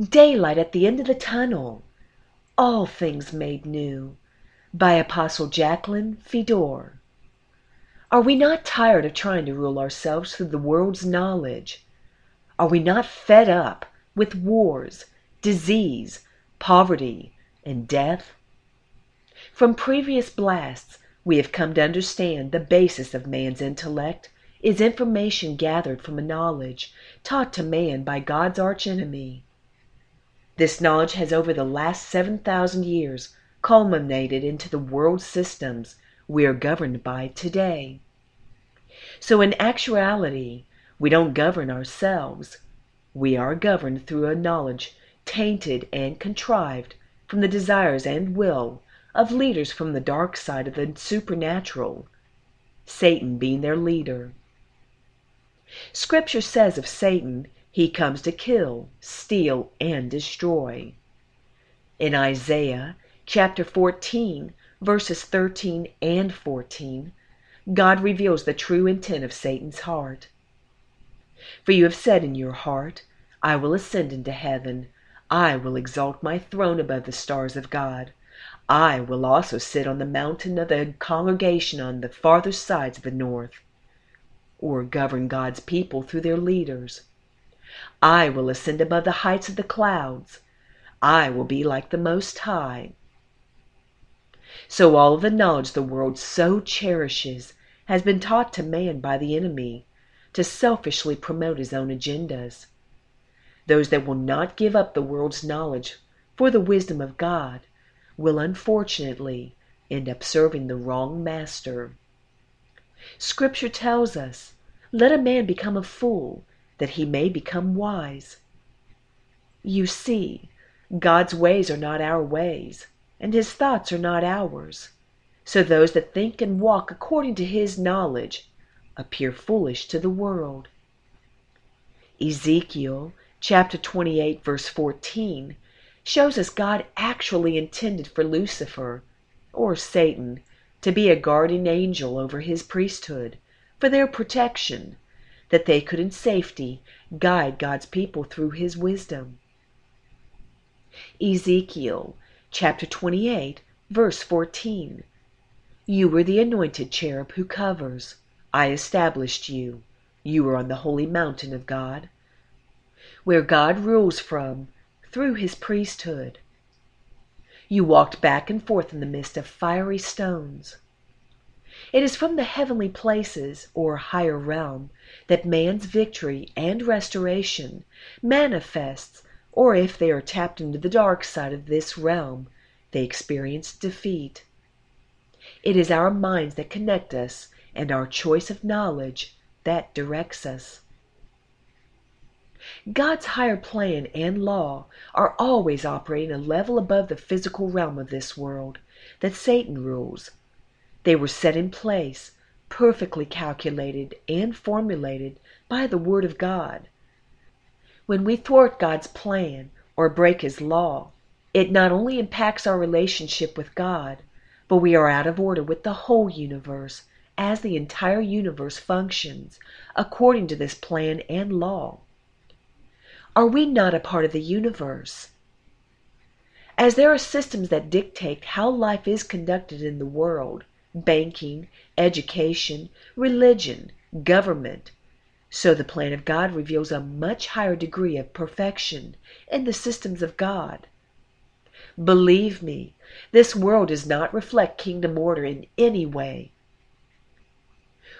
Daylight at the end of the tunnel. All things made new. By Apostle Jacqueline Fedor. Are we not tired of trying to rule ourselves through the world's knowledge? Are we not fed up with wars, disease, poverty, and death? From previous blasts we have come to understand the basis of man's intellect is information gathered from a knowledge taught to man by God's archenemy. This knowledge has over the last 7,000 years culminated into the world systems we are governed by today. So in actuality, we don't govern ourselves. We are governed through a knowledge tainted and contrived from the desires and will of leaders from the dark side of the supernatural, Satan being their leader. Scripture says of Satan, he comes to kill, steal, and destroy. In Isaiah chapter 14, verses 13 and 14, God reveals the true intent of Satan's heart. For you have said in your heart, I will ascend into heaven. I will exalt my throne above the stars of God. I will also sit on the mountain of the congregation on the farther sides of the north, or govern God's people through their leaders. I will ascend above the heights of the clouds. I will be like the Most High. So all the knowledge the world so cherishes has been taught to man by the enemy to selfishly promote his own agendas. Those that will not give up the world's knowledge for the wisdom of God will unfortunately end up serving the wrong master. Scripture tells us, let a man become a fool that he may become wise. You see, God's ways are not our ways, and his thoughts are not ours. So those that think and walk according to his knowledge appear foolish to the world. Ezekiel chapter 28 verse 14 shows us God actually intended for Lucifer, or Satan, to be a guardian angel over his priesthood, for their protection, that they could in safety guide God's people through his wisdom. Ezekiel chapter 28, verse 14. You were the anointed cherub who covers. I established you. You are on the holy mountain of God, where God rules from through his priesthood. You walked back and forth in the midst of fiery stones. It is from the heavenly places, or higher realm, that man's victory and restoration manifests, or if they are tapped into the dark side of this realm, they experience defeat. It is our minds that connect us and our choice of knowledge that directs us. God's higher plan and law are always operating a level above the physical realm of this world that Satan rules. They were set in place, perfectly calculated and formulated by the Word of God. When we thwart God's plan or break His law, it not only impacts our relationship with God, but we are out of order with the whole universe as the entire universe functions according to this plan and law. Are we not a part of the universe? As there are systems that dictate how life is conducted in the world banking, education, religion, government so the plan of God reveals a much higher degree of perfection in the systems of God. Believe me, this world does not reflect kingdom order in any way.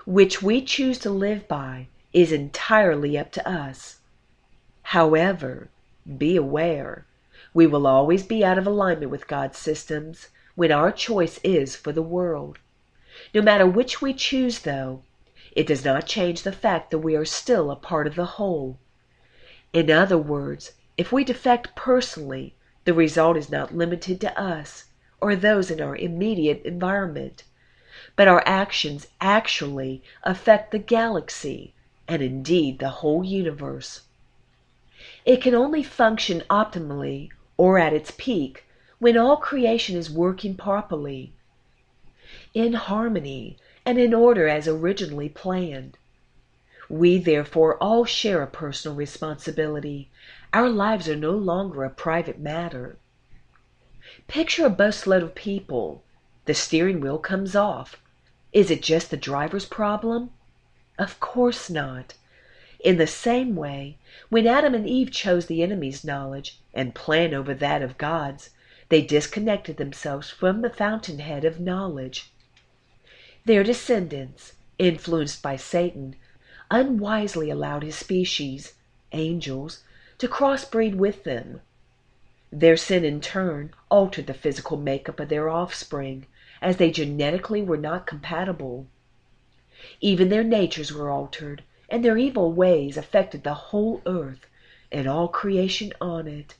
Which we choose to live by is entirely up to us. However, be aware, we will always be out of alignment with God's systems when our choice is for the world. No matter which we choose, though, it does not change the fact that we are still a part of the whole. In other words, if we defect personally, the result is not limited to us or those in our immediate environment, but our actions actually affect the galaxy and indeed the whole universe. It can only function optimally or at its peak when all creation is working properly, in harmony and in order as originally planned. We therefore all share a personal responsibility, Our lives are no longer a private matter. Picture a busload of people. The steering wheel comes off. Is it just the driver's problem? Of course not. In the same way, when Adam and Eve chose the enemy's knowledge and plan over that of God's, they disconnected themselves from the fountainhead of knowledge. Their descendants, influenced by Satan, unwisely allowed his species, angels, to crossbreed with them. Their sin in turn altered the physical makeup of their offspring, as they genetically were not compatible. Even their natures were altered, and their evil ways affected the whole earth and all creation on it.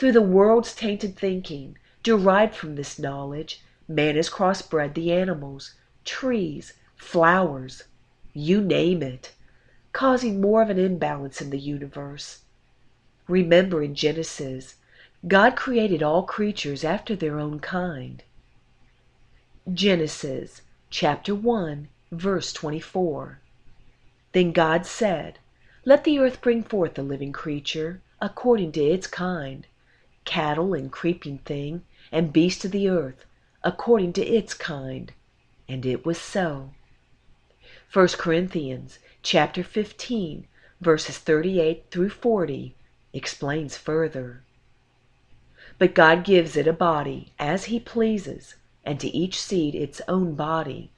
Through the world's tainted thinking, derived from this knowledge, man has crossbred the animals, trees, flowers, you name it, causing more of an imbalance in the universe. Remember in Genesis, God created all creatures after their own kind. Genesis chapter 1, verse 24. Then God said, Let the earth bring forth a living creature, according to its kind, cattle and creeping thing, and beast of the earth, according to its kind. And it was so. 1 Corinthians chapter 15, verses 38 through 40, explains further. But God gives it a body as he pleases, and to each seed its own body.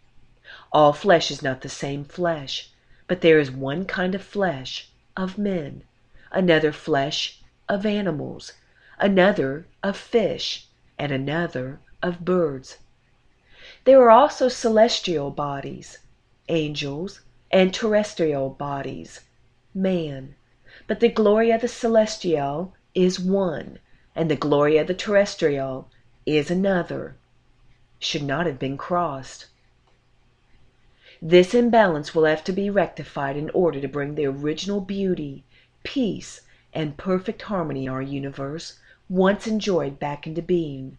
All flesh is not the same flesh, but there is one kind of flesh, of men, another flesh, of animals, another of fish, and another of birds. There are also celestial bodies, angels, and terrestrial bodies, man. But the glory of the celestial is one, and the glory of the terrestrial is another. Should not have been crossed. This imbalance will have to be rectified in order to bring the original beauty, peace, and perfect harmony in our universe once enjoyed back into being.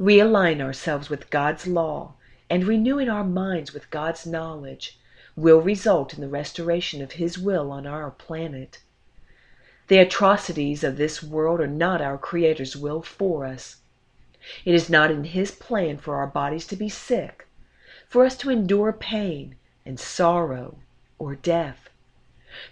Realign ourselves with God's law and renewing our minds with God's knowledge will result in the restoration of His will on our planet. The atrocities of this world are not our Creator's will for us. It is not in His plan for our bodies to be sick, for us to endure pain and sorrow or death.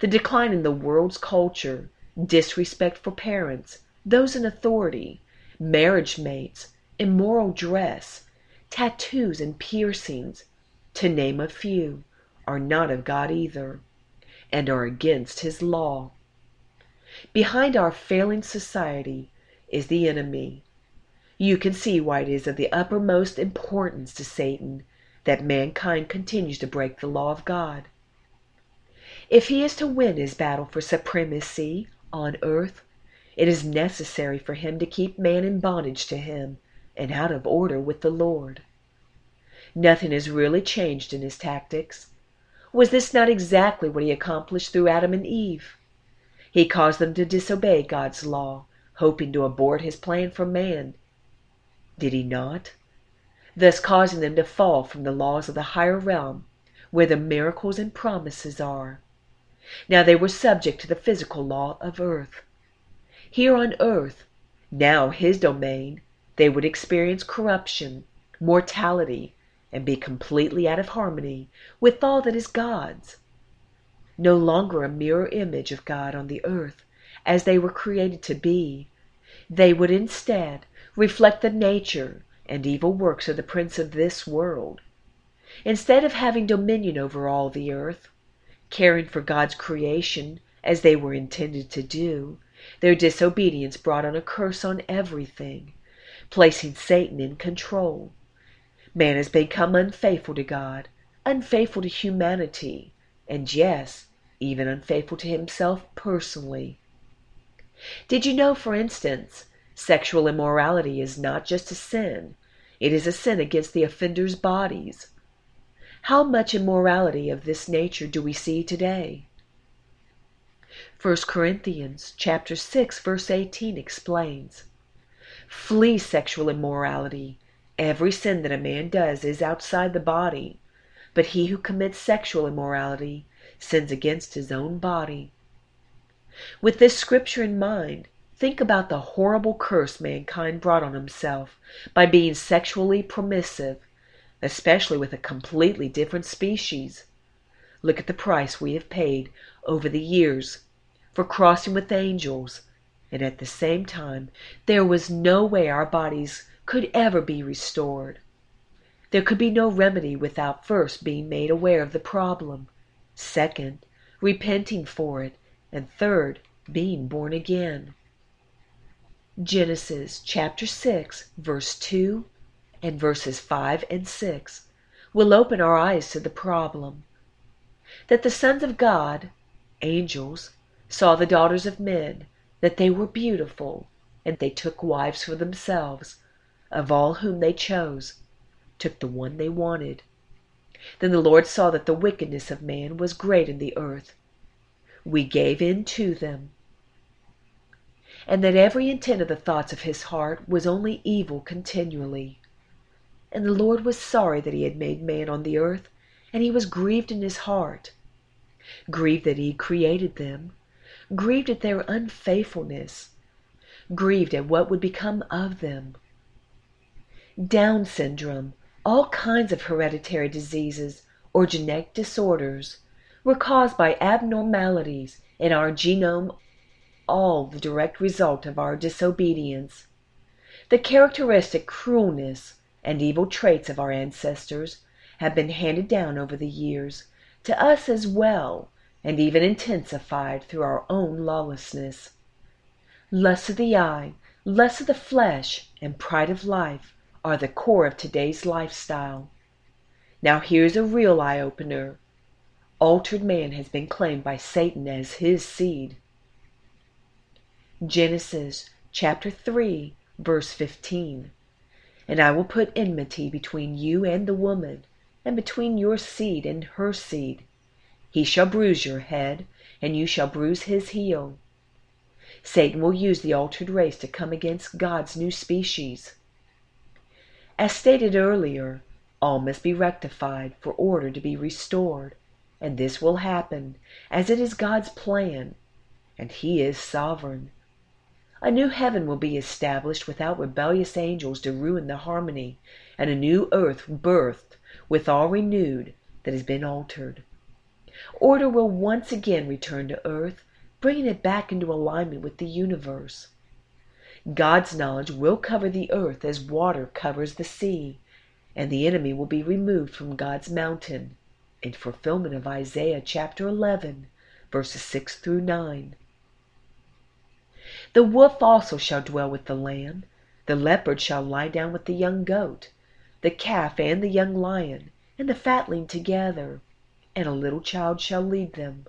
The decline in the world's culture, disrespect for parents, those in authority, marriage mates, immoral dress, tattoos and piercings, to name a few, are not of God either, and are against His law. Behind our failing society is the enemy. You can see why it is of the uppermost importance to Satan that mankind continues to break the law of God. If he is to win his battle for supremacy on earth, it is necessary for him to keep man in bondage to him and out of order with the Lord. Nothing has really changed in his tactics. Was this not exactly what he accomplished through Adam and Eve? He caused them to disobey God's law, hoping to abort his plan for man. Did he not? Thus causing them to fall from the laws of the higher realm, where the miracles and promises are. Now they were subject to the physical law of earth. Here on earth, now his domain, they would experience corruption, mortality, and be completely out of harmony with all that is God's. No longer a mirror image of God on the earth, as they were created to be, they would instead reflect the nature and evil works of the prince of this world. Instead of having dominion over all the earth, caring for God's creation as they were intended to do, their disobedience brought on a curse on everything, placing Satan in control. Man has become unfaithful to God, unfaithful to humanity, and yes, even unfaithful to himself personally. Did you know, for instance, sexual immorality is not just a sin, it is a sin against the offenders' bodies. How much immorality of this nature do we see today? 1 Corinthians chapter 6 verse 18 explains, Flee sexual immorality. Every sin that a man does is outside the body, but he who commits sexual immorality sins against his own body. With this scripture in mind, think about the horrible curse mankind brought on himself by being sexually promiscuous, especially with a completely different species. Look at the price we have paid over the years for crossing with angels, and at the same time there was no way our bodies could ever be restored. There could be no remedy without first being made aware of the problem, second, repenting for it, and third, being born again. Genesis chapter 6, verse 2 and verses 5 and 6 will open our eyes to the problem. That the sons of God, angels, saw the daughters of men, that they were beautiful, and they took wives for themselves, of all whom they chose, took the one they wanted. Then the Lord saw that the wickedness of man was great in the earth. We gave in to them. And that every intent of the thoughts of his heart was only evil continually. And the Lord was sorry that he had made man on the earth, and he was grieved in his heart. Grieved that he had created them, grieved at their unfaithfulness, grieved at what would become of them. Down syndrome all kinds of hereditary diseases or genetic disorders were caused by abnormalities in our genome, all the direct result of our disobedience. The characteristic cruelness and evil traits of our ancestors have been handed down over the years to us as well, and even intensified through our own lawlessness. Lust of the eye, lust of the flesh, and pride of life are the core of today's lifestyle. Now here's a real eye-opener. Altered man has been claimed by Satan as his seed. Genesis chapter 3 verse 15. And I will put enmity between you and the woman, and between your seed and her seed. He shall bruise your head, and you shall bruise his heel. Satan will use the altered race to come against God's new species. As stated earlier, all must be rectified for order to be restored, and this will happen as it is God's plan, and He is sovereign. A new heaven will be established without rebellious angels to ruin the harmony, and a new earth birthed with all renewed that has been altered. Order will once again return to earth, bringing it back into alignment with the universe. God's knowledge will cover the earth as water covers the sea, and the enemy will be removed from God's mountain, in fulfillment of Isaiah chapter 11, verses 6 through 9. The wolf also shall dwell with the lamb, the leopard shall lie down with the young goat, the calf and the young lion, and the fatling together, and a little child shall lead them.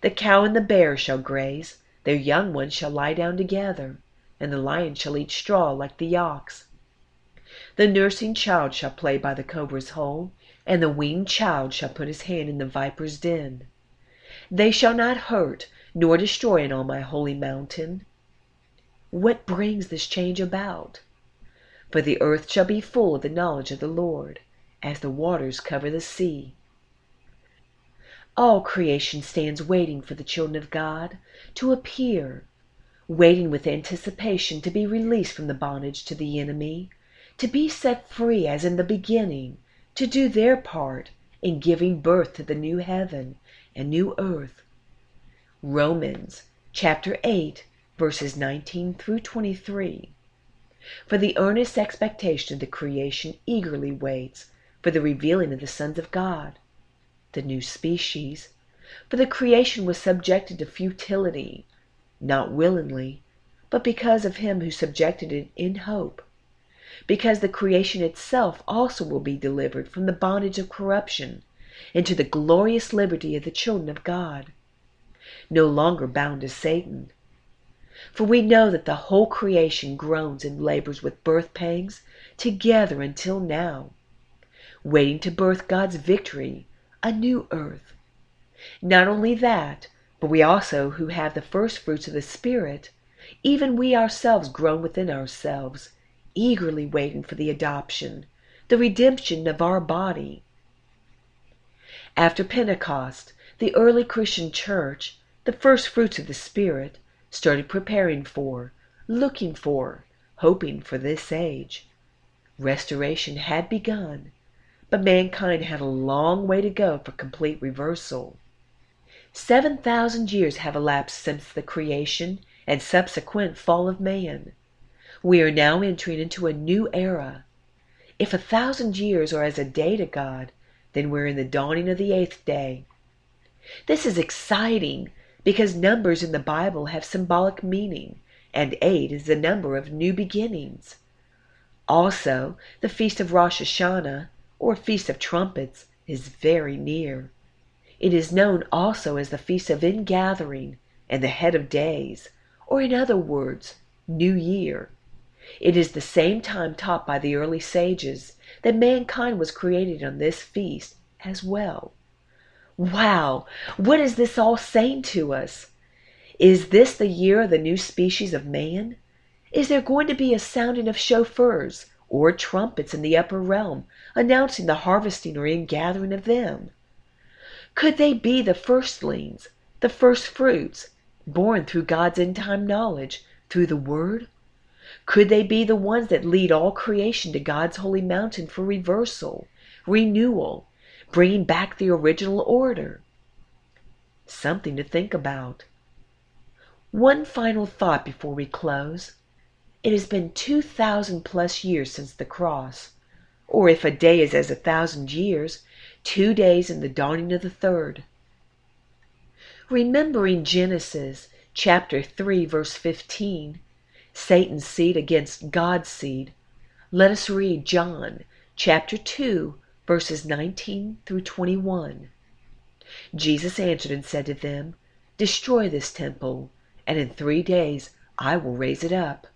The cow and the bear shall graze, their young ones shall lie down together and the lion shall eat straw like the ox. The nursing child shall play by the cobra's hole, and the weaned child shall put his hand in the viper's den. They shall not hurt nor destroy in all my holy mountain. What brings this change about? For the earth shall be full of the knowledge of the Lord, as the waters cover the sea. All creation stands waiting for the children of God to appear waiting with anticipation to be released from the bondage to the enemy, to be set free as in the beginning, to do their part in giving birth to the new heaven and new earth. Romans chapter 8 verses 19 through 23. For the earnest expectation of the creation eagerly waits for the revealing of the sons of God, the new species. For the creation was subjected to futility, not willingly, but because of him who subjected it in hope, because the creation itself also will be delivered from the bondage of corruption into the glorious liberty of the children of God, no longer bound to Satan. For we know that the whole creation groans and labors with birth pangs together until now, waiting to birth God's victory, a new earth. Not only that, but we also who have the first fruits of the Spirit, even we ourselves groan within ourselves, eagerly waiting for the adoption, the redemption of our body. After Pentecost, the early Christian church, the first fruits of the Spirit, started preparing for, looking for, hoping for this age. Restoration had begun, but mankind had a long way to go for complete reversal. Seven thousand years have elapsed since the creation and subsequent fall of man. We are now entering into a new era. If a thousand years are as a day to God, then we're in the dawning of the eighth day. This is exciting because numbers in the Bible have symbolic meaning, and eight is the number of new beginnings. Also, the feast of Rosh Hashanah, or Feast of Trumpets, is very near. It is known also as the Feast of Ingathering and the Head of Days, or in other words, New Year. It is the same time taught by the early sages that mankind was created on this feast as well. Wow! What is this all saying to us? Is this the year of the new species of man? Is there going to be a sounding of shofars or trumpets in the upper realm announcing the harvesting or ingathering of them? Could they be the firstlings, the first fruits, born through God's end time knowledge, through the Word? Could they be the ones that lead all creation to God's holy mountain for reversal, renewal, bringing back the original order? Something to think about. One final thought before we close. It has been 2,000 plus years since the cross. Or if a day is as a thousand years, two days in the dawning of the third. Remembering Genesis chapter 3 verse 15, Satan's seed against God's seed, let us read John chapter 2 verses 19 through 21. Jesus answered and said to them, Destroy this temple, and in three days I will raise it up.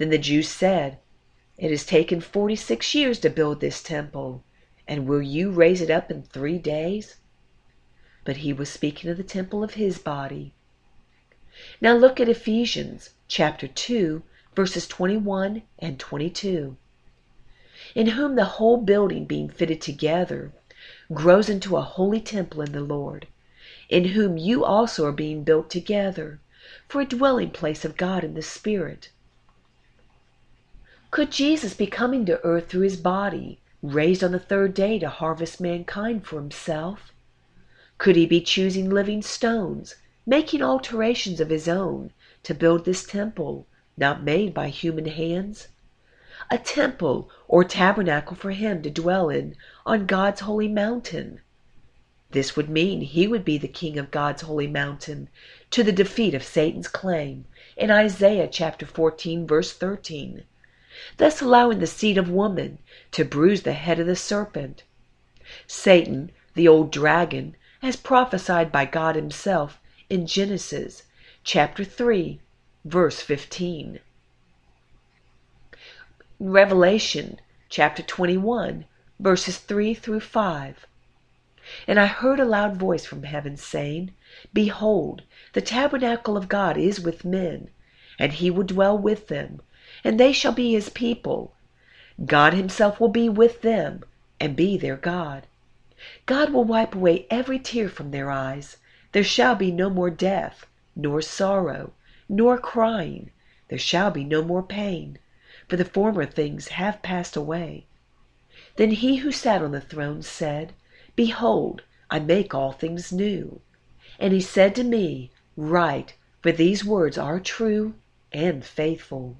Then the Jews said, It has taken forty six years to build this temple, and will you raise it up in three days? But he was speaking of the temple of his body. Now look at Ephesians chapter 2, verses 21 and 22. In whom the whole building being fitted together grows into a holy temple in the Lord, in whom you also are being built together for a dwelling place of God in the Spirit. Could Jesus be coming to earth through his body, raised on the third day to harvest mankind for himself? Could he be choosing living stones, making alterations of his own to build this temple, not made by human hands? A temple or tabernacle for him to dwell in on God's holy mountain. This would mean he would be the king of God's holy mountain to the defeat of Satan's claim in Isaiah chapter 14 verse 13 thus allowing the seed of woman to bruise the head of the serpent. Satan, the old dragon, as prophesied by God himself in Genesis chapter 3, verse 15. Revelation chapter 21, verses 3 through 5. And I heard a loud voice from heaven saying, Behold, the tabernacle of God is with men, and he will dwell with them, and they shall be his people. God himself will be with them and be their God. God will wipe away every tear from their eyes. There shall be no more death, nor sorrow, nor crying. There shall be no more pain, for the former things have passed away. Then he who sat on the throne said, Behold, I make all things new. And he said to me, Write, for these words are true and faithful.